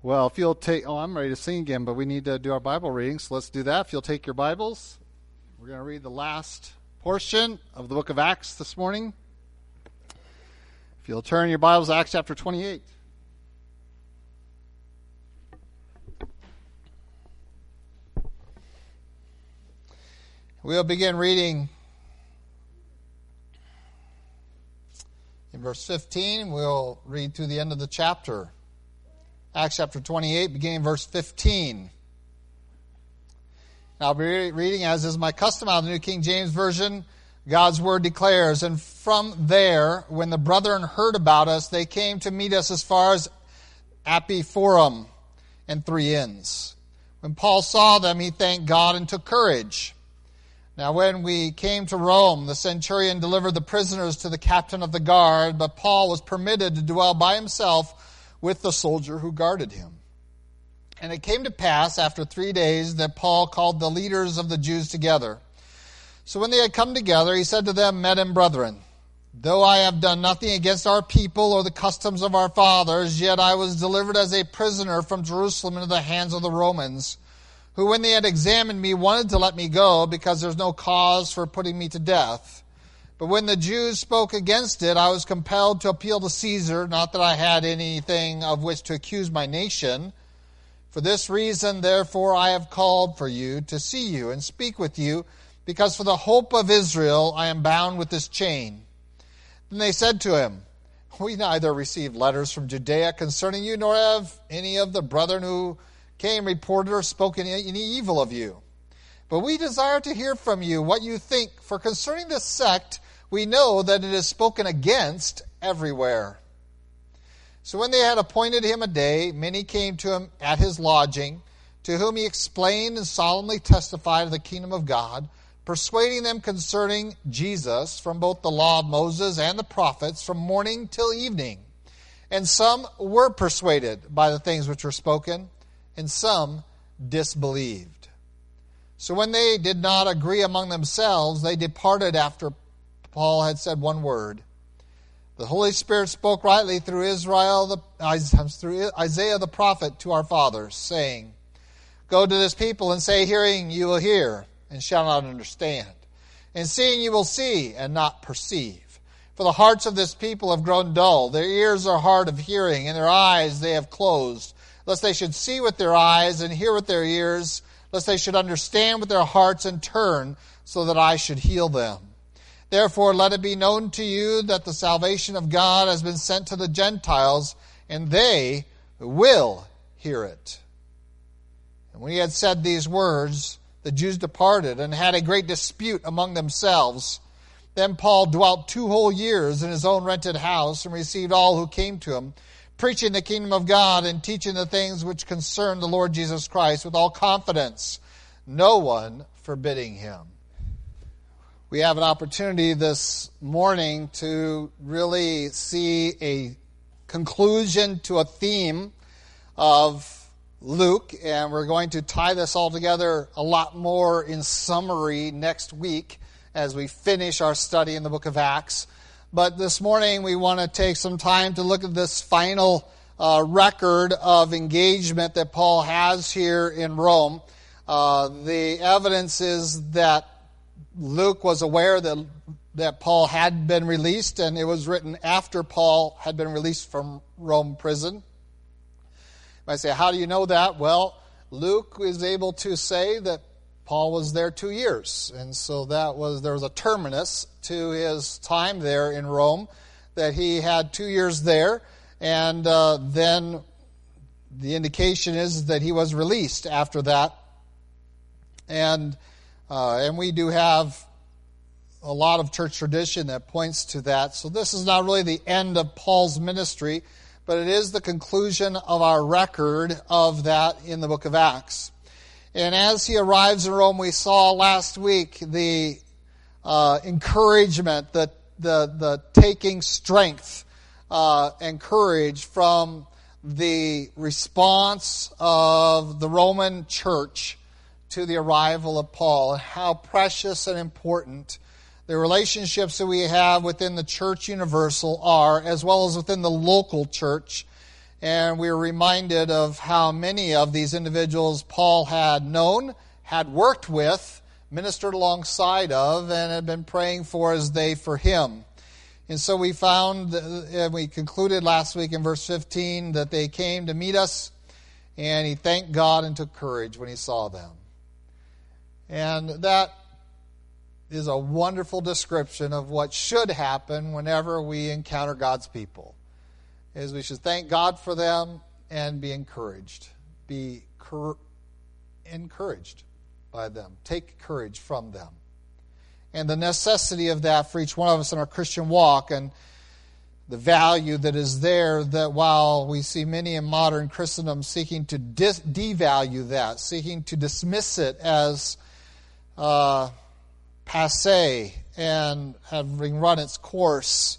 Well, if you'll take, oh, I'm ready to sing again, but we need to do our Bible reading, so let's do that. If you'll take your Bibles, we're going to read the last portion of the book of Acts this morning. If you'll turn your Bibles, to Acts chapter 28. We'll begin reading in verse 15. We'll read through the end of the chapter. Acts chapter 28, beginning verse 15. I'll be reading, as is my custom, out of the New King James Version. God's word declares, And from there, when the brethren heard about us, they came to meet us as far as Appii Forum and Three Inns. When Paul saw them, he thanked God and took courage. Now, when we came to Rome, the centurion delivered the prisoners to the captain of the guard, but Paul was permitted to dwell by himself with the soldier who guarded him. And it came to pass after three days that Paul called the leaders of the Jews together. So when they had come together, he said to them, Men and brethren, though I have done nothing against our people or the customs of our fathers, yet I was delivered as a prisoner from Jerusalem into the hands of the Romans who, when they had examined me, wanted to let me go because there's no cause for putting me to death. But when the Jews spoke against it, I was compelled to appeal to Caesar, not that I had anything of which to accuse my nation. For this reason, therefore, I have called for you to see you and speak with you, because for the hope of Israel I am bound with this chain. Then they said to him, We neither received letters from Judea concerning you, nor have any of the brethren who came reported or spoken any evil of you. But we desire to hear from you what you think, for concerning this sect, we know that it is spoken against everywhere. So when they had appointed him a day, many came to him at his lodging, to whom he explained and solemnly testified of the kingdom of God, persuading them concerning Jesus from both the law of Moses and the prophets from morning till evening. And some were persuaded by the things which were spoken and some disbelieved. So when they did not agree among themselves, they departed after Paul had said one word. The Holy Spirit spoke rightly through Israel, the, through Isaiah the prophet to our fathers, saying, Go to this people and say, Hearing you will hear and shall not understand, and seeing you will see and not perceive. For the hearts of this people have grown dull, their ears are hard of hearing, and their eyes they have closed lest they should see with their eyes and hear with their ears, lest they should understand with their hearts and turn, so that I should heal them. Therefore, let it be known to you that the salvation of God has been sent to the Gentiles, and they will hear it. And when he had said these words, the Jews departed and had a great dispute among themselves. Then Paul dwelt two whole years in his own rented house and received all who came to him preaching the kingdom of God and teaching the things which concern the Lord Jesus Christ with all confidence, no one forbidding him. We have an opportunity this morning to really see a conclusion to a theme of Luke, and we're going to tie this all together a lot more in summary next week as we finish our study in the book of Acts. But this morning we want to take some time to look at this final uh, record of engagement that Paul has here in Rome. Uh, the evidence is that Luke was aware that, that Paul had been released, and it was written after Paul had been released from Rome prison. You might say, how do you know that? Well, Luke is able to say that Paul was there two years, and so that was there was a terminus to his time there in Rome, that he had two years there, and uh, then the indication is that he was released after that, and uh, and we do have a lot of church tradition that points to that. So this is not really the end of Paul's ministry, but it is the conclusion of our record of that in the book of Acts. And as he arrives in Rome, we saw last week the uh, encouragement, the, the, the taking strength uh, and courage from the response of the Roman church to the arrival of Paul, how precious and important the relationships that we have within the church universal are, as well as within the local church And we were reminded of how many of these individuals Paul had known, had worked with, ministered alongside of, and had been praying for as they for him. And so we found, uh, and we concluded last week in verse 15 that they came to meet us, and he thanked God and took courage when he saw them. And that is a wonderful description of what should happen whenever we encounter God's people. Is we should thank God for them and be encouraged. Be cur- encouraged by them. Take courage from them. And the necessity of that for each one of us in our Christian walk and the value that is there that while we see many in modern Christendom seeking to dis- devalue that, seeking to dismiss it as uh, passe and having run its course,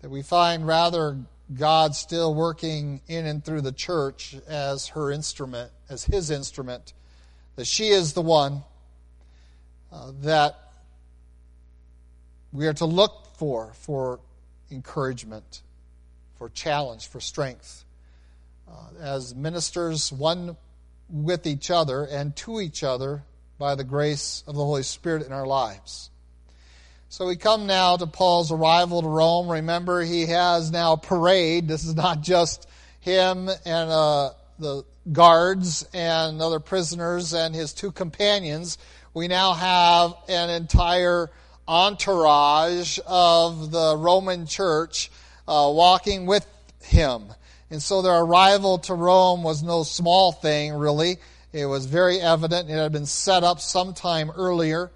that we find rather God still working in and through the church as her instrument, as his instrument, that she is the one uh, that we are to look for for encouragement, for challenge, for strength. Uh, as ministers, one with each other and to each other by the grace of the Holy Spirit in our lives. So we come now to Paul's arrival to Rome. Remember, he has now a parade. This is not just him and uh, the guards and other prisoners and his two companions. We now have an entire entourage of the Roman church uh, walking with him. And so their arrival to Rome was no small thing, really. It was very evident. It had been set up sometime earlier.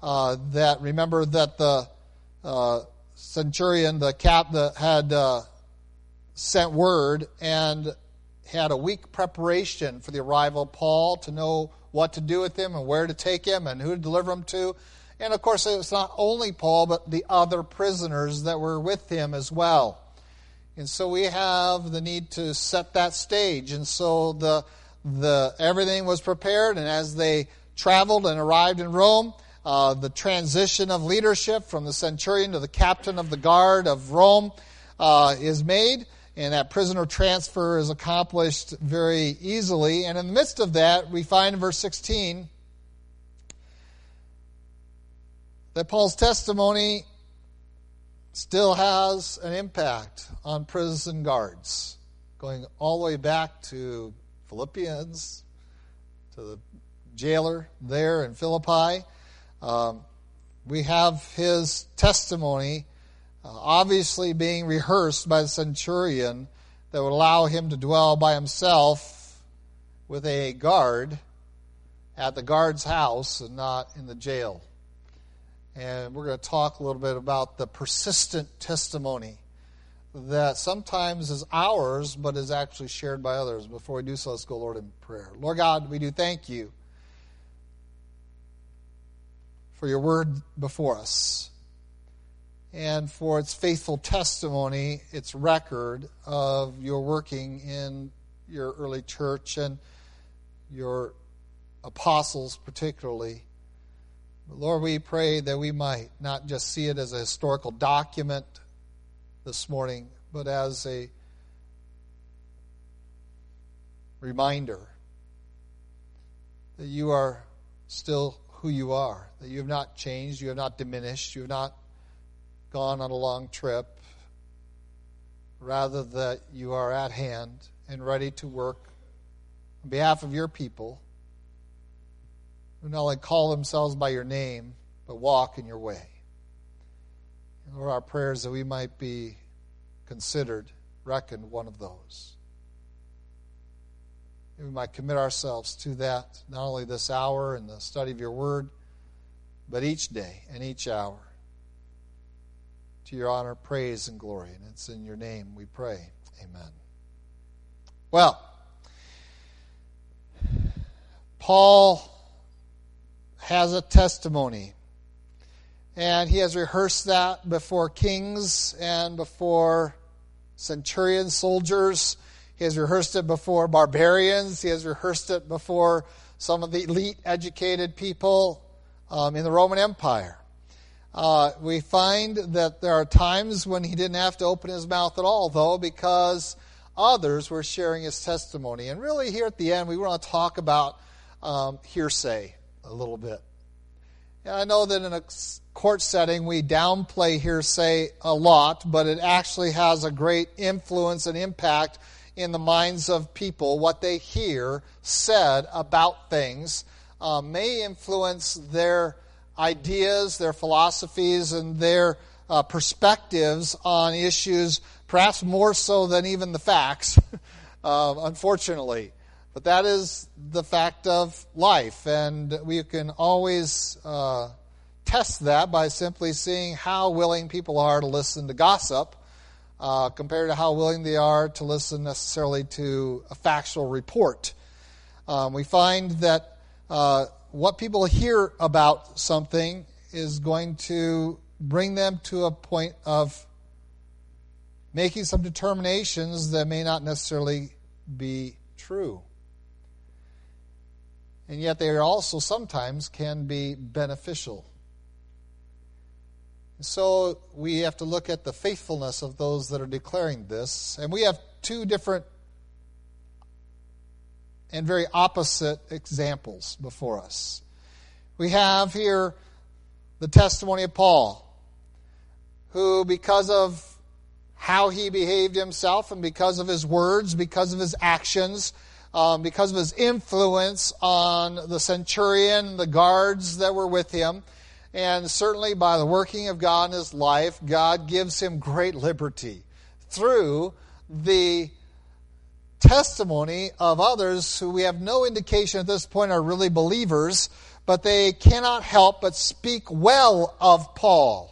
Uh, that remember that the uh, centurion, the cap, that had uh, sent word and had a week preparation for the arrival of Paul to know what to do with him and where to take him and who to deliver him to. And of course, it was not only Paul, but the other prisoners that were with him as well. And so we have the need to set that stage. And so the the, everything was prepared, and as they traveled and arrived in Rome, uh, the transition of leadership from the centurion to the captain of the guard of Rome uh, is made, and that prisoner transfer is accomplished very easily. And in the midst of that, we find in verse 16 that Paul's testimony still has an impact on prison guards, going all the way back to Philippians, to the jailer there in Philippi. Um, we have his testimony uh, obviously being rehearsed by the centurion that would allow him to dwell by himself with a guard at the guard's house and not in the jail. And we're going to talk a little bit about the persistent testimony that sometimes is ours, but is actually shared by others. Before we do so, let's go, Lord, in prayer. Lord God, we do thank you for your word before us and for its faithful testimony, its record of your working in your early church and your apostles, particularly. Lord, we pray that we might not just see it as a historical document this morning, but as a reminder that you are still who you are, that you have not changed, you have not diminished, you have not gone on a long trip, rather that you are at hand and ready to work on behalf of your people who not only call themselves by your name, but walk in your way. Lord, our prayers that we might be considered, reckoned one of those. we might commit ourselves to that, not only this hour and the study of your word, but each day and each hour. To your honor, praise, and glory. And it's in your name we pray. Amen. Well, Paul has a testimony and he has rehearsed that before kings and before centurion soldiers. He has rehearsed it before barbarians. He has rehearsed it before some of the elite educated people um, in the Roman Empire. Uh, we find that there are times when he didn't have to open his mouth at all, though, because others were sharing his testimony. And really, here at the end, we want to talk about um, hearsay a little bit. And I know that in a court setting, we downplay hearsay a lot, but it actually has a great influence and impact in the minds of people. What they hear said about things um, may influence their ideas, their philosophies, and their uh, perspectives on issues, perhaps more so than even the facts, uh, unfortunately. But that is the fact of life, and we can always uh, test that by simply seeing how willing people are to listen to gossip uh, compared to how willing they are to listen necessarily to a factual report. Um, we find that uh, what people hear about something is going to bring them to a point of making some determinations that may not necessarily be true. And yet they also sometimes can be beneficial. So we have to look at the faithfulness of those that are declaring this. And we have two different and very opposite examples before us. We have here the testimony of Paul, who, because of how he behaved himself and because of his words, because of his actions, um, because of his influence on the centurion, the guards that were with him, and certainly by the working of God in his life, God gives him great liberty through the testimony of others who we have no indication at this point are really believers, but they cannot help but speak well of Paul.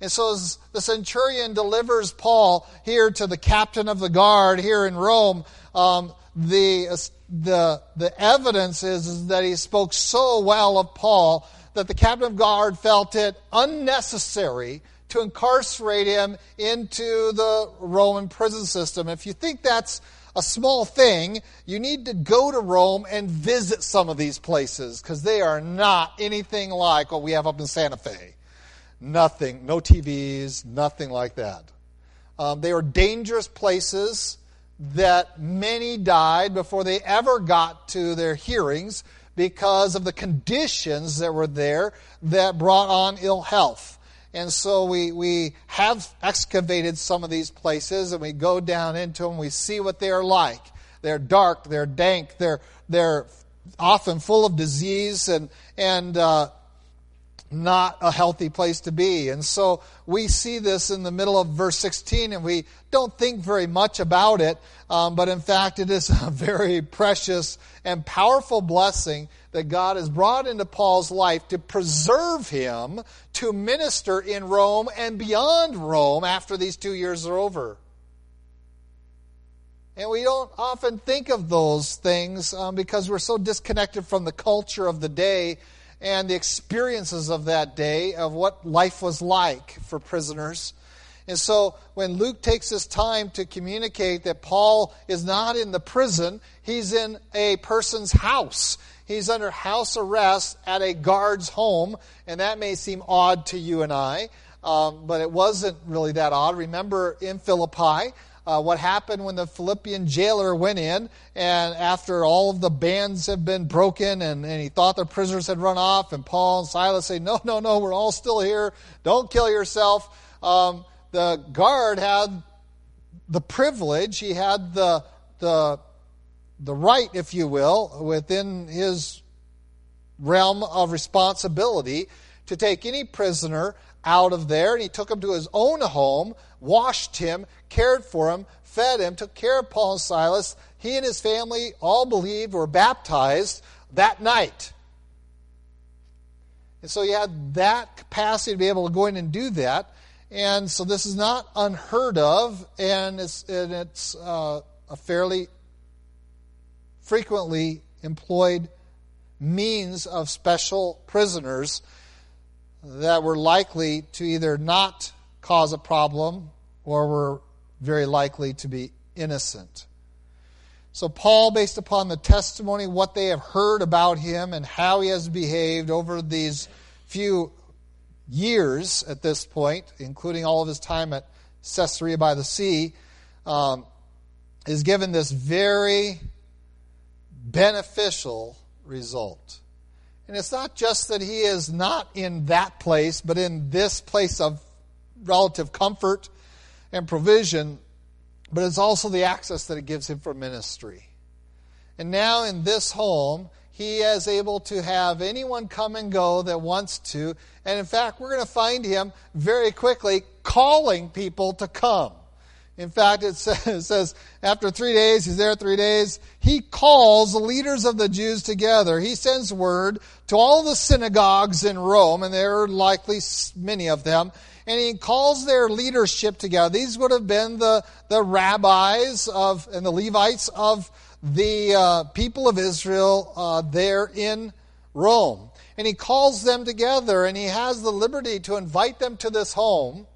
And so the centurion delivers Paul here to the captain of the guard here in Rome, um, the, the, the evidence is, is that he spoke so well of Paul that the captain of guard felt it unnecessary to incarcerate him into the Roman prison system. If you think that's a small thing, you need to go to Rome and visit some of these places because they are not anything like what we have up in Santa Fe. Nothing, no TVs, nothing like that. Um, they were dangerous places that many died before they ever got to their hearings because of the conditions that were there that brought on ill health. And so we, we have excavated some of these places and we go down into them. We see what they are like. They're dark, they're dank, they're, they're often full of disease and, and uh, not a healthy place to be. And so we see this in the middle of verse 16 and we don't think very much about it, um, but in fact, it is a very precious and powerful blessing that God has brought into Paul's life to preserve him to minister in Rome and beyond Rome after these two years are over. And we don't often think of those things um, because we're so disconnected from the culture of the day and the experiences of that day of what life was like for prisoners. And so when Luke takes his time to communicate that Paul is not in the prison, he's in a person's house. He's under house arrest at a guard's home, and that may seem odd to you and I, um, but it wasn't really that odd. Remember in Philippi, uh, what happened when the Philippian jailer went in, and after all of the bands had been broken, and, and he thought the prisoners had run off, and Paul and Silas say, No, no, no, we're all still here. Don't kill yourself. Um, the guard had the privilege, he had the, the, the right, if you will, within his realm of responsibility to take any prisoner out of there, and he took him to his own home, washed him, cared for him, fed him, took care of Paul and Silas. He and his family all believed, were baptized that night. And so he had that capacity to be able to go in and do that. And so this is not unheard of, and it's, and it's uh, a fairly frequently employed means of special prisoners that were likely to either not cause a problem or were very likely to be innocent. So, Paul, based upon the testimony, what they have heard about him, and how he has behaved over these few years at this point, including all of his time at Caesarea by the Sea, um, is given this very beneficial result. And it's not just that he is not in that place, but in this place of relative comfort and provision, but it's also the access that it gives him for ministry. And now in this home, he is able to have anyone come and go that wants to. And in fact, we're going to find him very quickly calling people to come. In fact, it says, after three days, he's there three days, he calls the leaders of the Jews together. He sends word to all the synagogues in Rome, and there are likely many of them, and he calls their leadership together. These would have been the, the rabbis of, and the Levites of the uh, people of Israel uh, there in Rome. And he calls them together, and he has the liberty to invite them to this home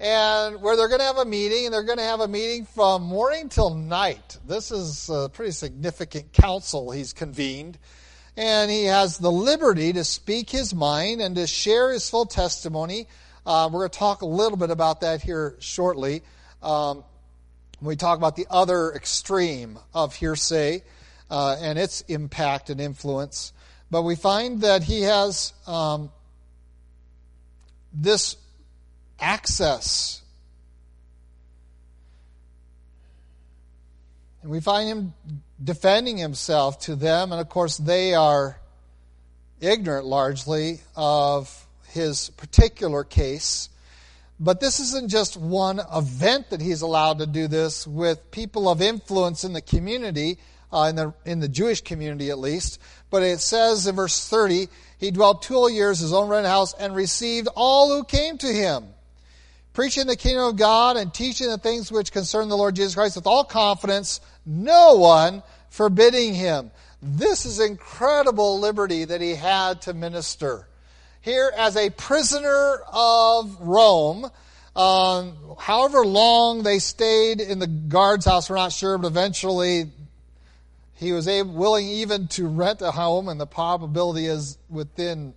and where they're going to have a meeting, and they're going to have a meeting from morning till night. This is a pretty significant council he's convened. And he has the liberty to speak his mind and to share his full testimony. Uh, we're going to talk a little bit about that here shortly. Um, when we talk about the other extreme of hearsay uh, and its impact and influence. But we find that he has um, this access. And we find him defending himself to them, and of course, they are ignorant largely of his particular case. But this isn't just one event that he's allowed to do this with people of influence in the community, uh, in, the, in the Jewish community at least. But it says in verse 30, he dwelt two years his own rented house and received all who came to him preaching the kingdom of God and teaching the things which concern the Lord Jesus Christ with all confidence, no one forbidding him. This is incredible liberty that he had to minister. Here, as a prisoner of Rome, um, however long they stayed in the guard's house, we're not sure, but eventually he was able, willing even to rent a home, and the probability is within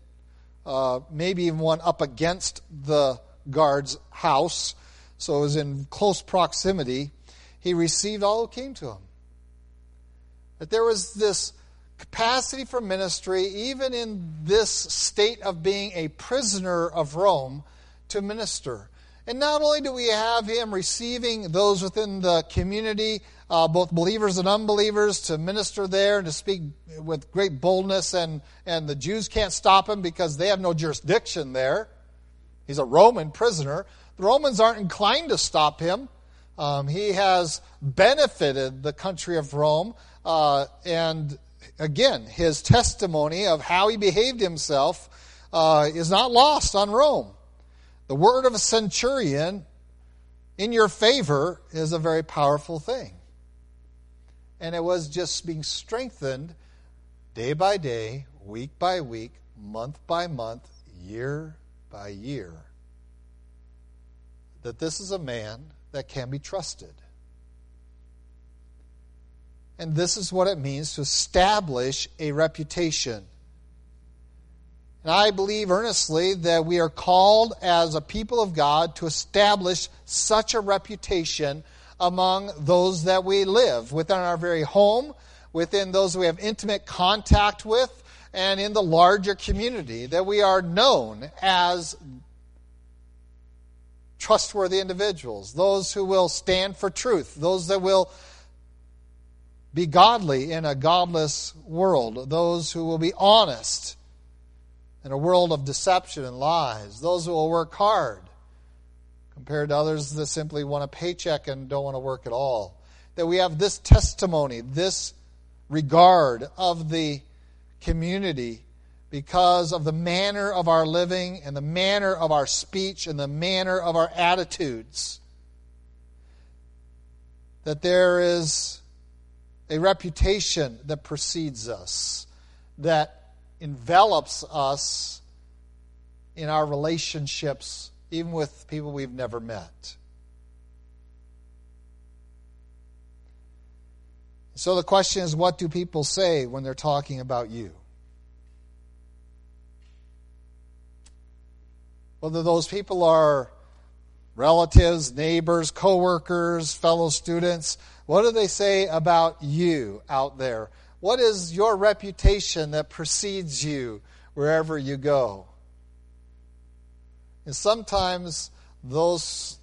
uh, maybe even one up against the guard's house, so it was in close proximity, he received all who came to him. That there was this capacity for ministry, even in this state of being a prisoner of Rome, to minister. And not only do we have him receiving those within the community, uh, both believers and unbelievers, to minister there and to speak with great boldness, and, and the Jews can't stop him because they have no jurisdiction there. He's a Roman prisoner. The Romans aren't inclined to stop him. Um, he has benefited the country of Rome. Uh, and again, his testimony of how he behaved himself uh, is not lost on Rome. The word of a centurion in your favor is a very powerful thing. And it was just being strengthened day by day, week by week, month by month, year by year that this is a man that can be trusted. And this is what it means to establish a reputation. And I believe earnestly that we are called as a people of God to establish such a reputation among those that we live within our very home, within those we have intimate contact with, and in the larger community, that we are known as trustworthy individuals, those who will stand for truth, those that will be godly in a godless world, those who will be honest in a world of deception and lies, those who will work hard compared to others that simply want a paycheck and don't want to work at all. That we have this testimony, this regard of the community because of the manner of our living and the manner of our speech and the manner of our attitudes. That there is a reputation that precedes us, that envelops us in our relationships, even with people we've never met. So the question is what do people say when they're talking about you? whether those people are relatives, neighbors, coworkers, fellow students, What do they say about you out there? What is your reputation that precedes you wherever you go? And sometimes those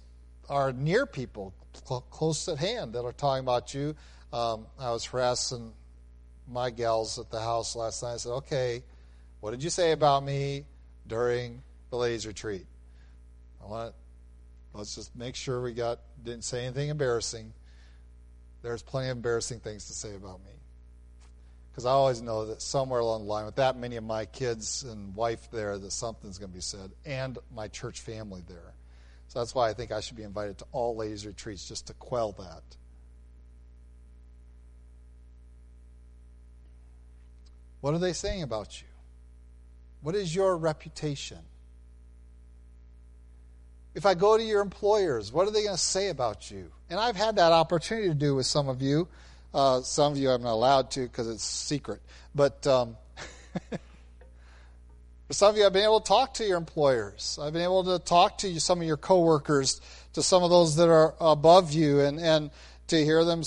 are near people, close at hand, that are talking about you. Um, I was harassing my gals at the house last night. I said, okay, what did you say about me during the ladies' retreat? I want let's just make sure we got didn't say anything embarrassing. There's plenty of embarrassing things to say about me. Because I always know that somewhere along the line, with that many of my kids and wife there, that something's going to be said, and my church family there. So that's why I think I should be invited to all ladies' retreats just to quell that. What are they saying about you? What is your reputation? If I go to your employers, what are they going to say about you? And I've had that opportunity to do with some of you. Uh, some of you I'm not allowed to because it's secret. But um, for some of you, I've been able to talk to your employers. I've been able to talk to you, some of your coworkers, to some of those that are above you, and, and to hear them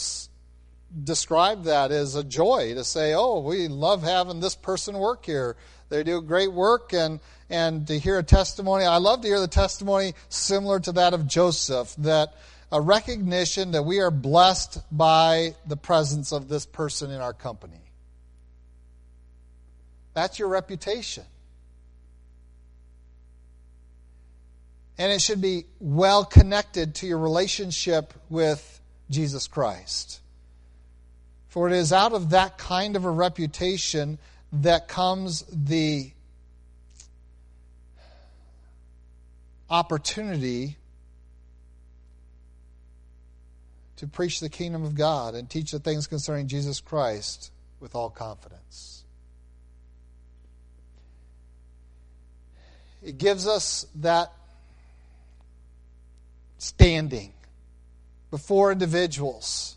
describe that as a joy to say, oh, we love having this person work here. They do great work, and, and to hear a testimony. I love to hear the testimony similar to that of Joseph, that a recognition that we are blessed by the presence of this person in our company. That's your reputation. And it should be well connected to your relationship with Jesus Christ. For it is out of that kind of a reputation that comes the opportunity to preach the kingdom of God and teach the things concerning Jesus Christ with all confidence. It gives us that standing before individuals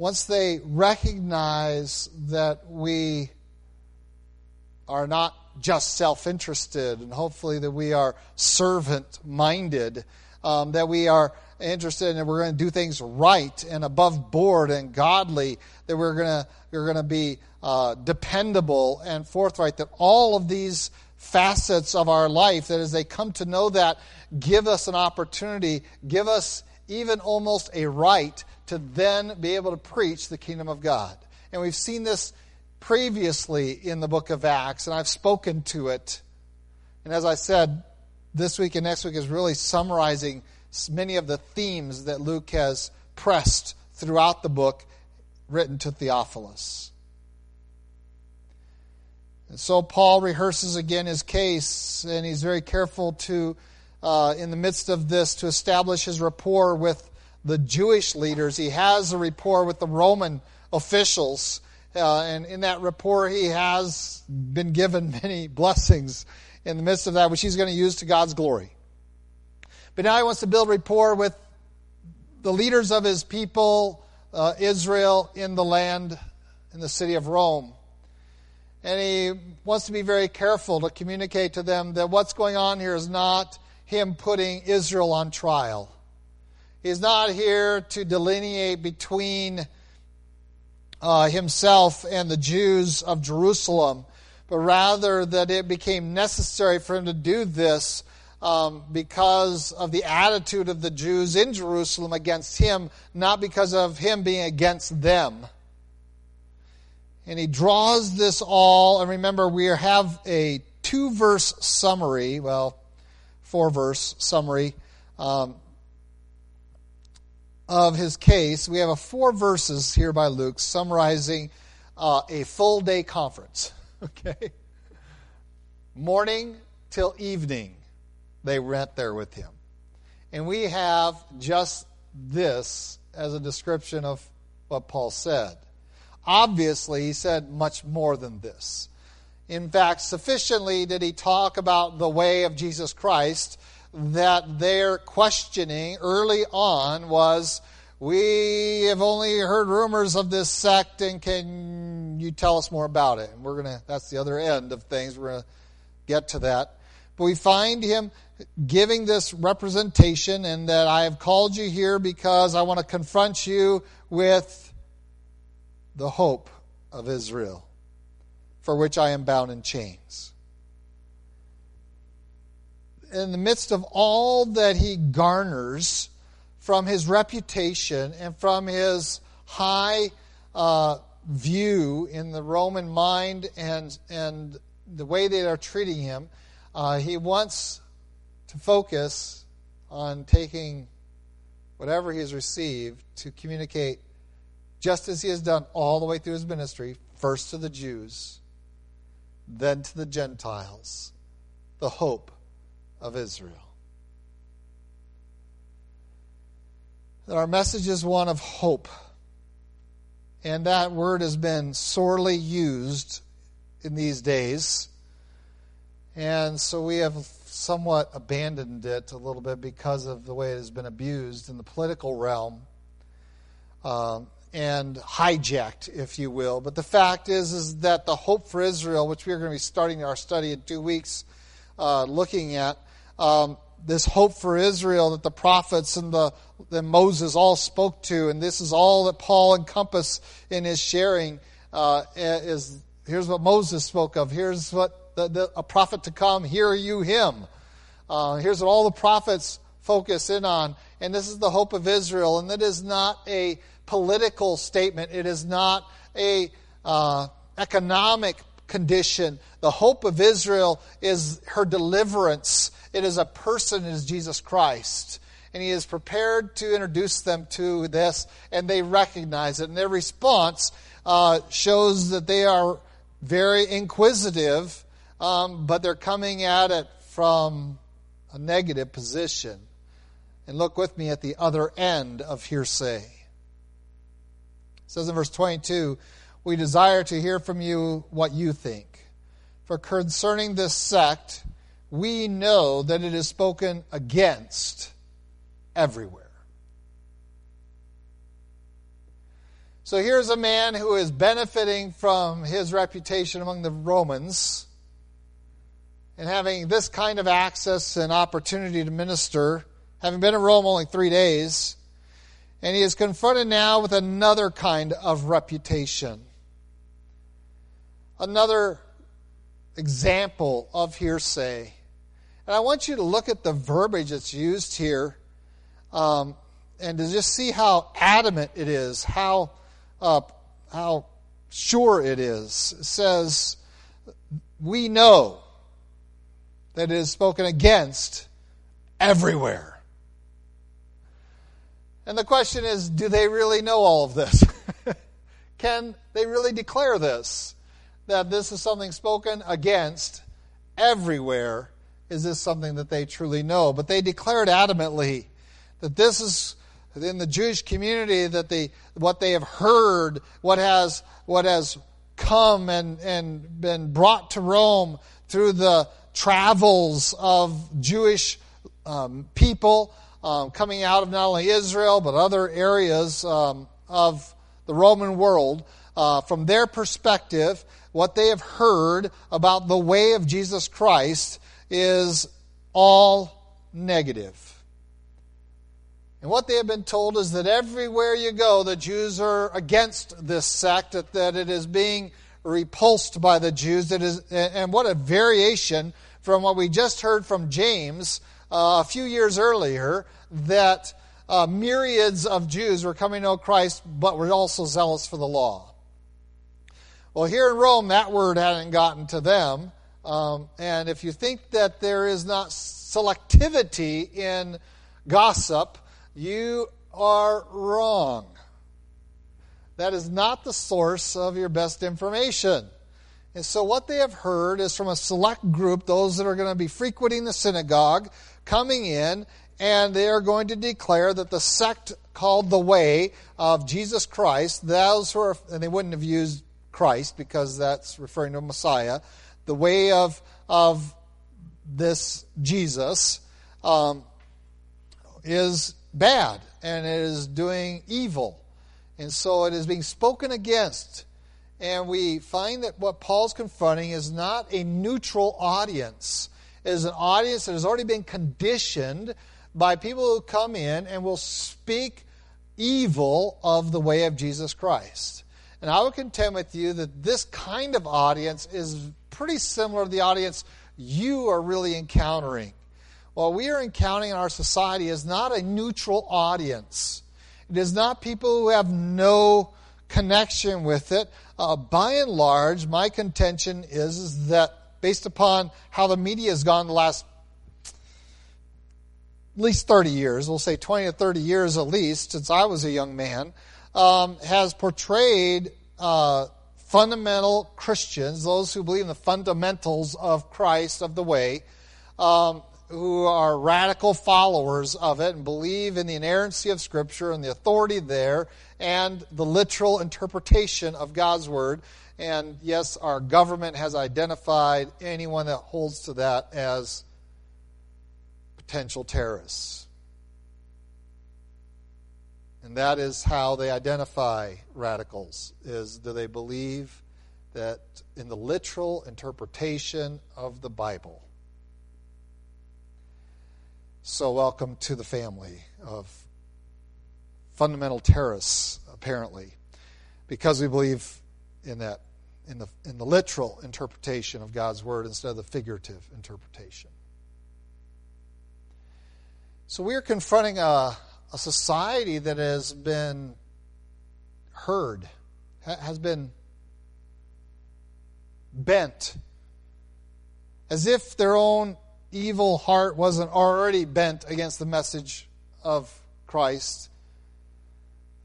once they recognize that we are not just self interested, and hopefully that we are servant minded, um, that we are interested and we're going to do things right and above board and godly, that we're going to, we're going to be uh, dependable and forthright, that all of these facets of our life, that as they come to know that, give us an opportunity, give us even almost a right to then be able to preach the kingdom of God. And we've seen this previously in the book of Acts, and I've spoken to it. And as I said, this week and next week is really summarizing many of the themes that Luke has pressed throughout the book written to Theophilus. And so Paul rehearses again his case, and he's very careful to, uh, in the midst of this, to establish his rapport with the Jewish leaders. He has a rapport with the Roman officials. Uh, and in that rapport, he has been given many blessings in the midst of that, which he's going to use to God's glory. But now he wants to build rapport with the leaders of his people, uh, Israel, in the land, in the city of Rome. And he wants to be very careful to communicate to them that what's going on here is not him putting Israel on trial. He's not here to delineate between uh, himself and the Jews of Jerusalem, but rather that it became necessary for him to do this um, because of the attitude of the Jews in Jerusalem against him, not because of him being against them. And he draws this all, and remember, we have a two verse summary, well, four verse summary. Um, of his case, we have a four verses here by Luke summarizing uh, a full day conference. Okay? Morning till evening, they went there with him. And we have just this as a description of what Paul said. Obviously, he said much more than this. In fact, sufficiently did he talk about the way of Jesus Christ that their questioning early on was, we have only heard rumors of this sect and can you tell us more about it? And we're going to, that's the other end of things. We're going to get to that. But we find him giving this representation and that I have called you here because I want to confront you with the hope of Israel, for which I am bound in chains. In the midst of all that he garners from his reputation and from his high uh, view in the Roman mind and, and the way they are treating him, uh, he wants to focus on taking whatever he has received to communicate, just as he has done all the way through his ministry, first to the Jews, then to the Gentiles, the hope of Israel. That our message is one of hope. And that word has been sorely used in these days. And so we have somewhat abandoned it a little bit because of the way it has been abused in the political realm um, and hijacked, if you will. But the fact is, is that the hope for Israel, which we are going to be starting our study in two weeks, uh, looking at um, this hope for Israel that the prophets and the that Moses all spoke to, and this is all that Paul encompassed in his sharing. Uh, is here's what Moses spoke of. Here's what the, the, a prophet to come, hear you him. Uh, here's what all the prophets focus in on. And this is the hope of Israel. And that is not a political statement, it is not a uh, economic condition. The hope of Israel is her deliverance. It is a person, it is Jesus Christ. And he is prepared to introduce them to this, and they recognize it. And their response uh, shows that they are very inquisitive um, but they're coming at it from a negative position. And look with me at the other end of hearsay. It says in verse 22 We desire to hear from you what you think. For concerning this sect, we know that it is spoken against everywhere. So here's a man who is benefiting from his reputation among the Romans and having this kind of access and opportunity to minister, having been in Rome only three days, and he is confronted now with another kind of reputation. Another example of hearsay. And I want you to look at the verbiage that's used here um, and to just see how adamant it is, how, uh, how sure it is. It says, We know that it is spoken against everywhere. And the question is do they really know all of this? Can they really declare this? That this is something spoken against everywhere? Is this something that they truly know? But they declared adamantly that this is in the Jewish community that they what they have heard, what has what has come and, and been brought to Rome through the travels of Jewish um, people um, coming out of not only Israel but other areas um, of the Roman world. Uh, from their perspective, what they have heard about the way of Jesus Christ is all negative. And what they have been told is that everywhere you go, the Jews are against this sect, that it is being repulsed by the Jews. That is, and what a variation from what we just heard from James uh, a few years earlier that uh, myriads of Jews were coming to know Christ, but were also zealous for the law. Well, here in Rome, that word hadn't gotten to them. Um, and if you think that there is not selectivity in gossip, you are wrong. That is not the source of your best information. And so, what they have heard is from a select group, those that are going to be frequenting the synagogue, coming in, and they are going to declare that the sect called the Way of Jesus Christ, those who are, and they wouldn't have used Christ because that's referring to Messiah, the way of, of this Jesus um, is bad and it is doing evil. And so it is being spoken against. And we find that what Paul's confronting is not a neutral audience. is an audience that has already been conditioned by people who come in and will speak evil of the way of Jesus Christ. And I would contend with you that this kind of audience is pretty similar to the audience you are really encountering. What we are encountering in our society is not a neutral audience. It is not people who have no connection with it. Uh, by and large, my contention is, is that based upon how the media has gone the last at least 30 years, we'll say 20 to 30 years at least, since I was a young man, um, has portrayed uh, fundamental Christians, those who believe in the fundamentals of Christ, of the way, um, who are radical followers of it and believe in the inerrancy of Scripture and the authority there and the literal interpretation of God's Word. And yes, our government has identified anyone that holds to that as potential terrorists. And that is how they identify radicals is do they believe that in the literal interpretation of the Bible. So welcome to the family of fundamental terrorists apparently because we believe in that in the in the literal interpretation of God's word instead of the figurative interpretation. So we are confronting a, a society that has been heard, has been bent, as if their own evil heart wasn't already bent against the message of Christ.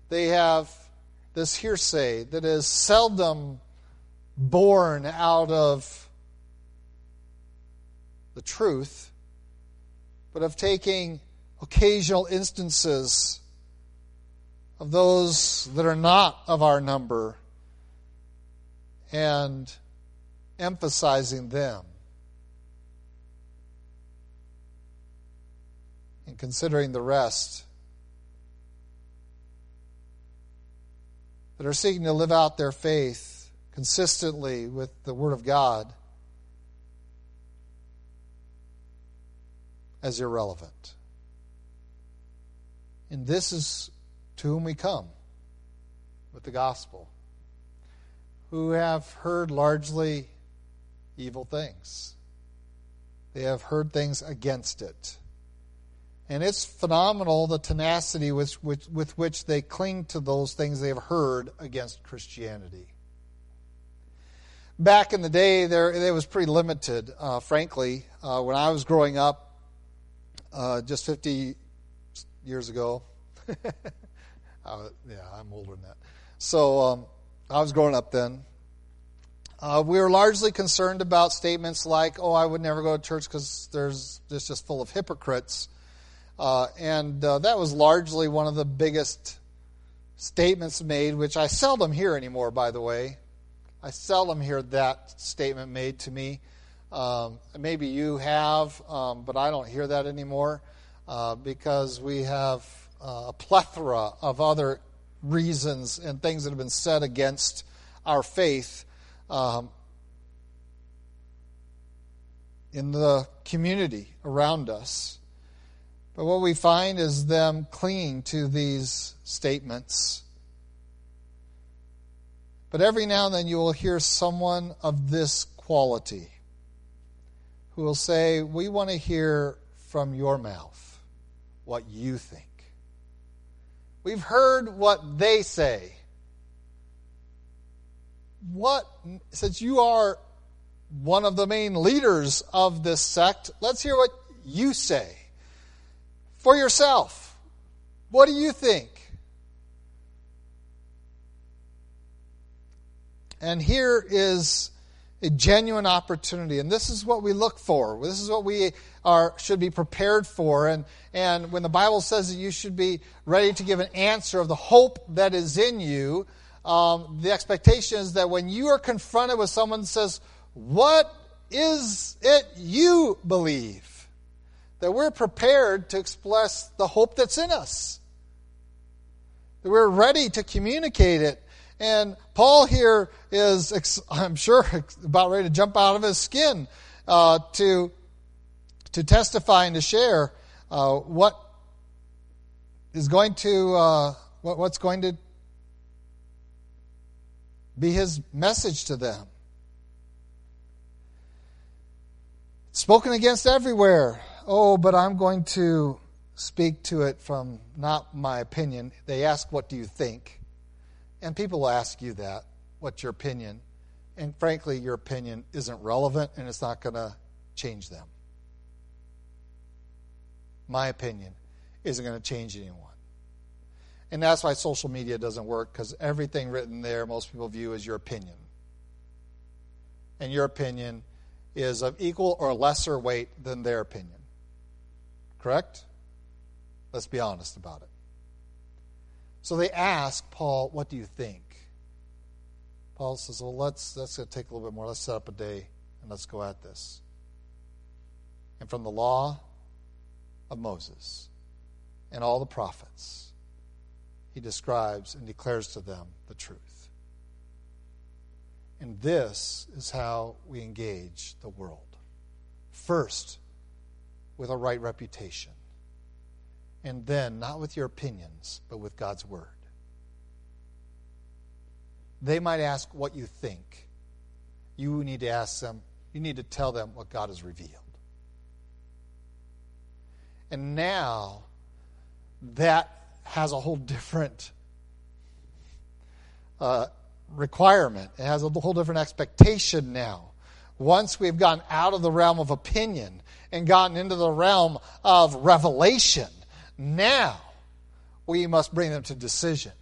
They have this hearsay that is seldom born out of the truth, but of taking occasional instances of those that are not of our number and emphasizing them and considering the rest that are seeking to live out their faith consistently with the Word of God as irrelevant. And this is to whom we come with the gospel, who have heard largely evil things. They have heard things against it. And it's phenomenal the tenacity with, with, with which they cling to those things they have heard against Christianity. Back in the day, there it was pretty limited, uh, frankly. Uh, when I was growing up, uh, just 50 years ago. uh, yeah, I'm older than that. So um, I was growing up then. Uh, we were largely concerned about statements like, "Oh, I would never go to church because there's it's just full of hypocrites," uh, and uh, that was largely one of the biggest statements made, which I seldom hear anymore. By the way, I seldom hear that statement made to me. Um, maybe you have, um, but I don't hear that anymore uh, because we have uh, a plethora of other reasons and things that have been said against our faith um, in the community around us. But what we find is them clinging to these statements. But every now and then you will hear someone of this quality who will say, We want to hear from your mouth what you think. We've heard what they say. What, since you are one of the main leaders of this sect, let's hear what you say for yourself. What do you think? And here is a genuine opportunity. And this is what we look for. This is what we are, should be prepared for. And, and when the Bible says that you should be ready to give an answer of the hope that is in you, um, the expectation is that when you are confronted with someone that says, What is it you believe? That we're prepared to express the hope that's in us. That we're ready to communicate it and Paul here is, I'm sure, about ready to jump out of his skin uh, to to testify and to share uh, what is going to uh, what, what's going to be his message to them. Spoken against everywhere. Oh, but I'm going to speak to it from not my opinion. They ask, What do you think? And people ask you that. What's your opinion? And frankly, your opinion isn't relevant and it's not going to change them. My opinion isn't going to change anyone. And that's why social media doesn't work because everything written there, most people view as your opinion. And your opinion is of equal or lesser weight than their opinion. Correct? Let's be honest about it. So they ask Paul, What do you think? Paul says, Well, let's, let's take a little bit more. Let's set up a day and let's go at this. And from the law of Moses and all the prophets, he describes and declares to them the truth. And this is how we engage the world. First, with a right reputation. And then, not with your opinions, but with God's word. They might ask what you think. You need to ask them, you need to tell them what God has revealed. And now, that has a whole different uh, requirement. It has a whole different expectation now. Once we've gotten out of the realm of opinion and gotten into the realm of revelation, now we must bring them to decision.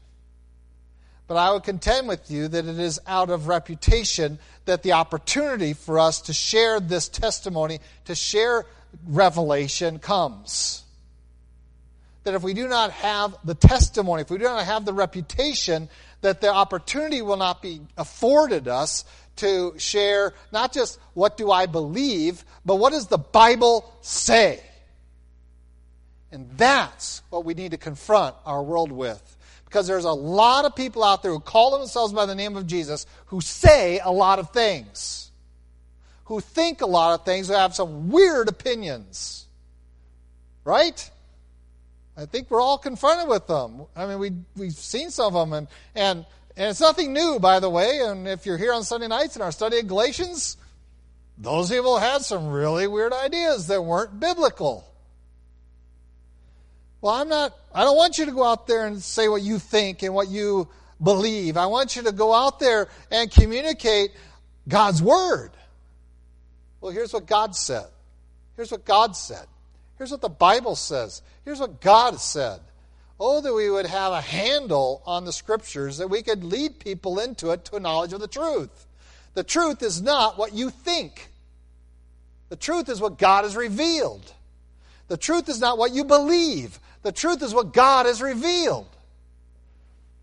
But I would contend with you that it is out of reputation that the opportunity for us to share this testimony, to share revelation, comes. That if we do not have the testimony, if we do not have the reputation, that the opportunity will not be afforded us to share not just what do I believe, but what does the Bible say? And that's what we need to confront our world with. Because there's a lot of people out there who call themselves by the name of Jesus who say a lot of things, who think a lot of things, who have some weird opinions. Right? I think we're all confronted with them. I mean, we, we've seen some of them, and, and, and it's nothing new, by the way. And if you're here on Sunday nights in our study of Galatians, those people had some really weird ideas that weren't biblical. Well, I'm not, I don't want you to go out there and say what you think and what you believe. I want you to go out there and communicate God's Word. Well, here's what God said. Here's what God said. Here's what the Bible says. Here's what God said. Oh, that we would have a handle on the Scriptures, that we could lead people into it to a knowledge of the truth. The truth is not what you think, the truth is what God has revealed. The truth is not what you believe, the truth is what God has revealed.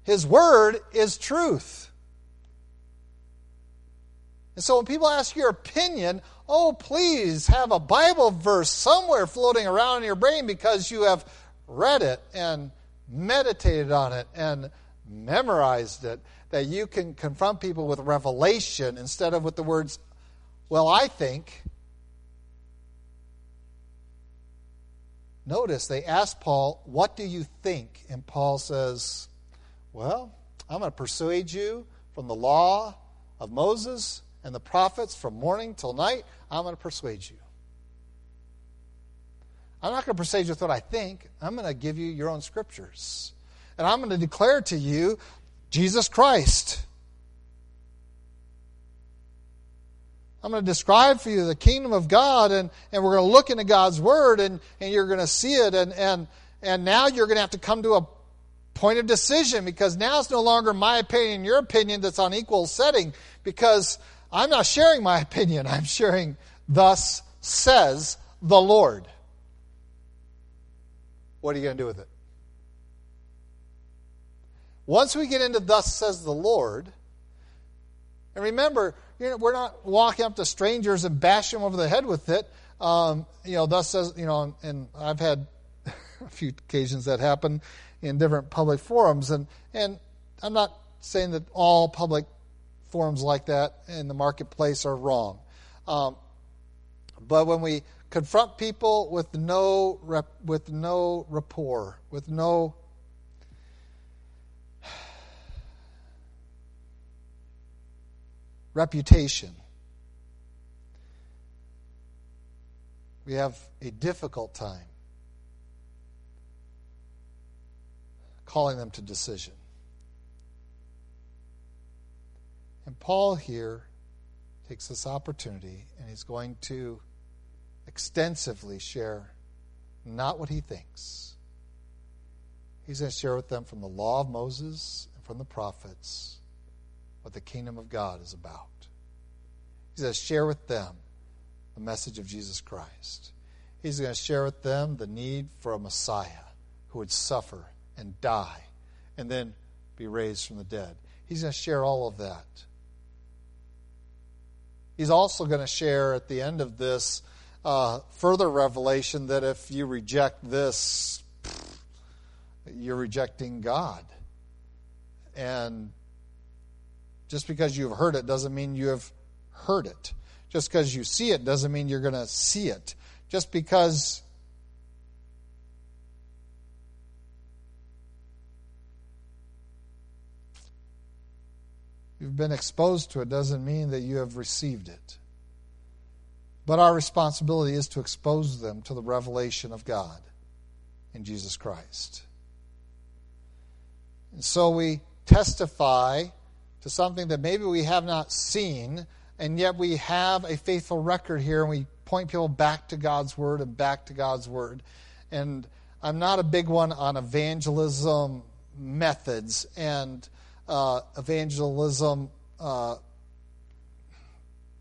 His Word is truth. And so when people ask your opinion, oh, please have a Bible verse somewhere floating around in your brain because you have read it and meditated on it and memorized it, that you can confront people with revelation instead of with the words, well, I think. Notice they asked Paul, What do you think? And Paul says, Well, I'm going to persuade you from the law of Moses and the prophets from morning till night. I'm going to persuade you. I'm not going to persuade you with what I think. I'm going to give you your own scriptures. And I'm going to declare to you Jesus Christ. I'm going to describe for you the kingdom of God, and, and we're going to look into God's word, and, and you're going to see it. And, and, and now you're going to have to come to a point of decision because now it's no longer my opinion, your opinion that's on equal setting because I'm not sharing my opinion. I'm sharing, thus says the Lord. What are you going to do with it? Once we get into thus says the Lord, and remember, you know, we're not walking up to strangers and bashing them over the head with it. Um, you know, thus says, you know, and I've had a few occasions that happen in different public forums, and, and I'm not saying that all public forums like that in the marketplace are wrong. Um, but when we confront people with no rep, with no rapport, with no reputation. We have a difficult time calling them to decision. And Paul here takes this opportunity and he's going to extensively share not what he thinks. He's going to share with them from the law of Moses and from the prophets what the kingdom of God is about. He's going to share with them the message of Jesus Christ. He's going to share with them the need for a Messiah who would suffer and die and then be raised from the dead. He's going to share all of that. He's also going to share at the end of this uh, further revelation that if you reject this, you're rejecting God. And just because you've heard it doesn't mean you have heard it. Just because you see it doesn't mean you're going to see it. Just because you've been exposed to it doesn't mean that you have received it. But our responsibility is to expose them to the revelation of God in Jesus Christ. And so we testify to something that maybe we have not seen, and yet we have a faithful record here, and we point people back to God's Word and back to God's Word. And I'm not a big one on evangelism methods and uh, evangelism uh,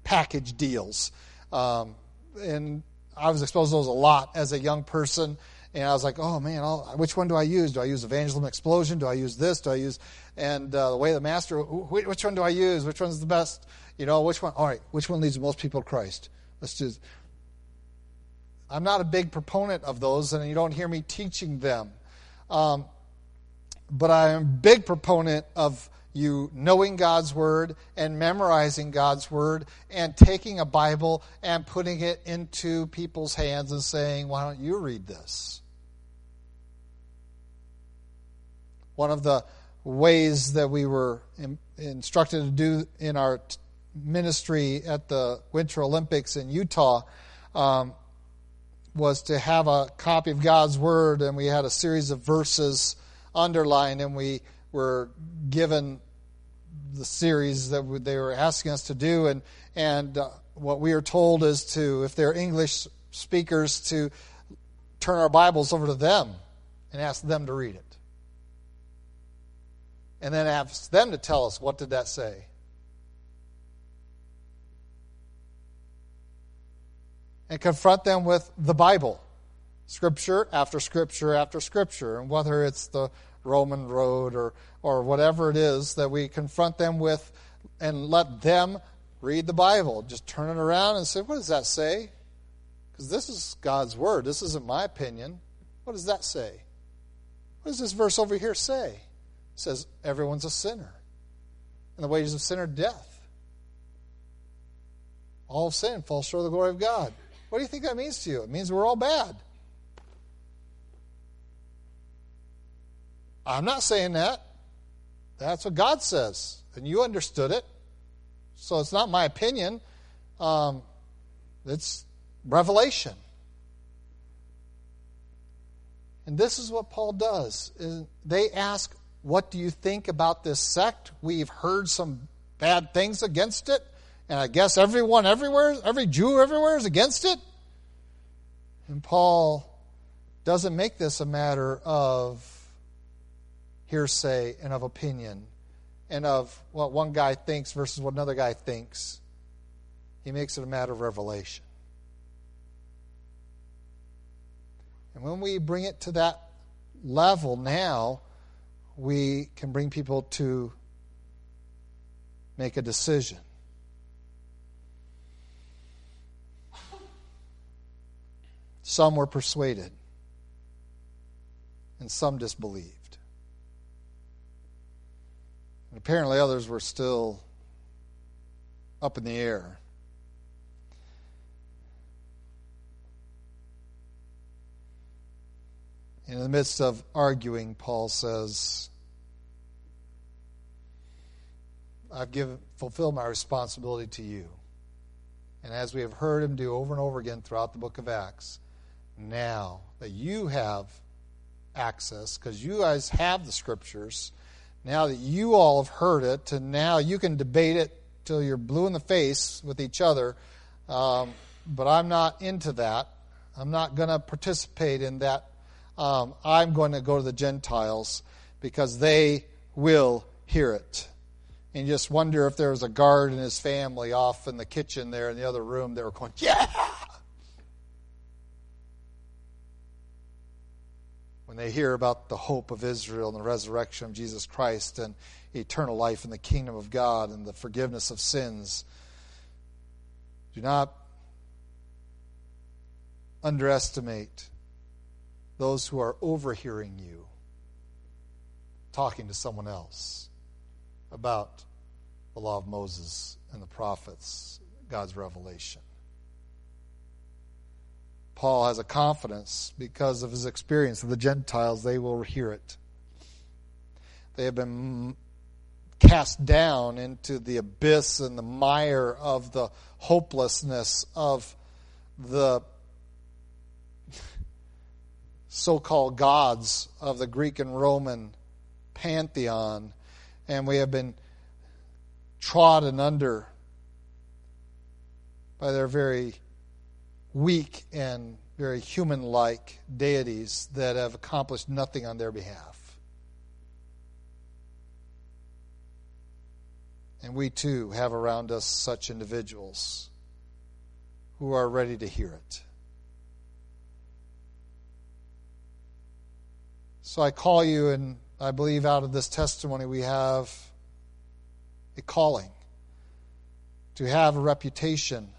package deals. Um, and I was exposed to those a lot as a young person. And I was like, oh man, I'll, which one do I use? Do I use evangelism explosion? Do I use this? Do I use and uh, the way the master? Which one do I use? Which one's the best? You know, which one? All right, which one leads most people to Christ? Let's do. I'm not a big proponent of those, and you don't hear me teaching them. Um, but I am a big proponent of you knowing God's Word and memorizing God's Word and taking a Bible and putting it into people's hands and saying, Why don't you read this? One of the ways that we were instructed to do in our ministry at the Winter Olympics in Utah um, was to have a copy of God's Word, and we had a series of verses underlined, and we were given the series that they were asking us to do, and and uh, what we are told is to, if they're English speakers, to turn our Bibles over to them and ask them to read it, and then ask them to tell us what did that say. And confront them with the Bible, scripture after scripture after scripture, and whether it's the Roman road or, or whatever it is that we confront them with and let them read the Bible. Just turn it around and say, what does that say? Because this is God's word. This isn't my opinion. What does that say? What does this verse over here say? It says, everyone's a sinner. And the wages of sin are death. All sin falls short of the glory of God. What do you think that means to you? It means we're all bad. I'm not saying that. That's what God says. And you understood it. So it's not my opinion. Um, it's revelation. And this is what Paul does. They ask, What do you think about this sect? We've heard some bad things against it. And I guess everyone everywhere, every Jew everywhere is against it. And Paul doesn't make this a matter of hearsay and of opinion and of what one guy thinks versus what another guy thinks. He makes it a matter of revelation. And when we bring it to that level now, we can bring people to make a decision. Some were persuaded, and some disbelieved. And apparently, others were still up in the air. In the midst of arguing, Paul says, I've given, fulfilled my responsibility to you. And as we have heard him do over and over again throughout the book of Acts, now that you have access, because you guys have the scriptures, now that you all have heard it, and now you can debate it till you're blue in the face with each other. Um, but I'm not into that. I'm not going to participate in that. Um, I'm going to go to the Gentiles because they will hear it and just wonder if there was a guard and his family off in the kitchen there in the other room they were going yeah they hear about the hope of israel and the resurrection of jesus christ and eternal life in the kingdom of god and the forgiveness of sins do not underestimate those who are overhearing you talking to someone else about the law of Moses and the prophets, God's revelation. Paul has a confidence because of his experience of the Gentiles, they will hear it. They have been cast down into the abyss and the mire of the hopelessness of the so called gods of the Greek and Roman pantheon and we have been trodden under by their very weak and very human like deities that have accomplished nothing on their behalf. And we too have around us such individuals who are ready to hear it. So I call you and I believe out of this testimony we have a calling to have a reputation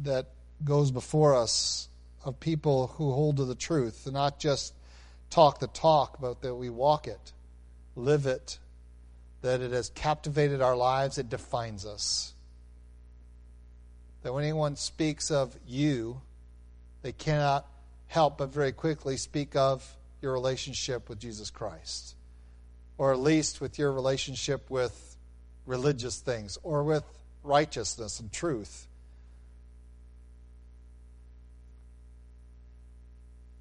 that goes before us of people who hold to the truth and not just talk the talk, but that we walk it, live it, that it has captivated our lives, it defines us. That when anyone speaks of you, they cannot help but very quickly speak of your relationship with Jesus Christ, or at least with your relationship with religious things, or with righteousness and truth.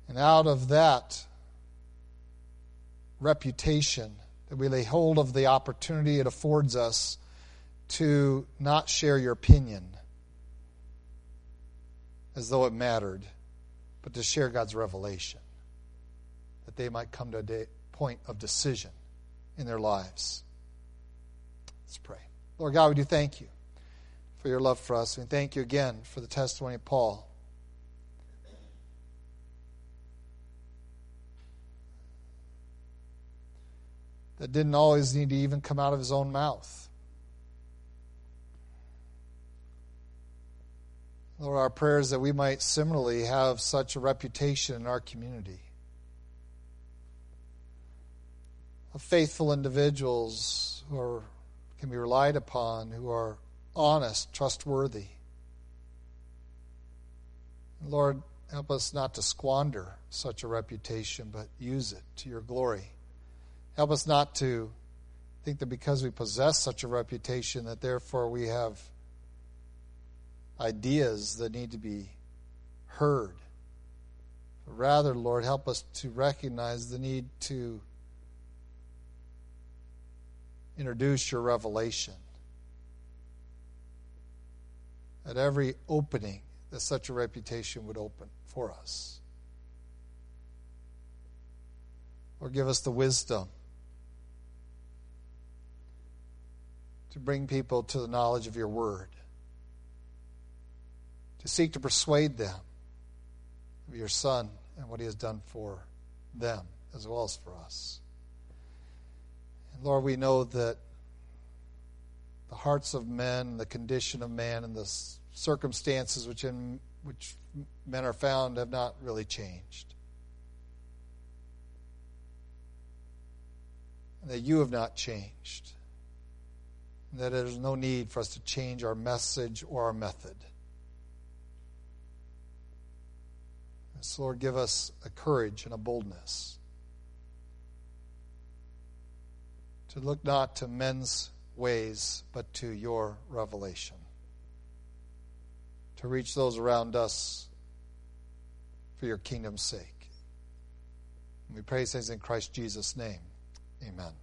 And out of that reputation, that we lay hold of the opportunity it affords us to not share your opinion as though it mattered, but to share God's revelation that they might come to a day, point of decision in their lives. Let's pray. Lord God, we do thank you for your love for us. And thank you again for the testimony of Paul. That didn't always need to even come out of his own mouth. Lord, our prayers that we might similarly have such a reputation in our community. of faithful individuals who are, can be relied upon, who are honest, trustworthy. Lord, help us not to squander such a reputation, but use it to your glory. Help us not to think that because we possess such a reputation that therefore we have ideas that need to be heard. Rather, Lord, help us to recognize the need to introduce your revelation. At every opening that such a reputation would open for us. Or give us the wisdom to bring people to the knowledge of your word, to seek to persuade them of your Son and what he has done for them as well as for us. And Lord, we know that the hearts of men, the condition of man, and the circumstances which, in, which men are found have not really changed. And that you have not changed. And that there's no need for us to change our message or our method. darkness. Lord, give us a courage and a boldness to look not to men's ways, but to your revelation, to reach those around us for your kingdom's sake. we pray things in Christ Jesus' name. Amen.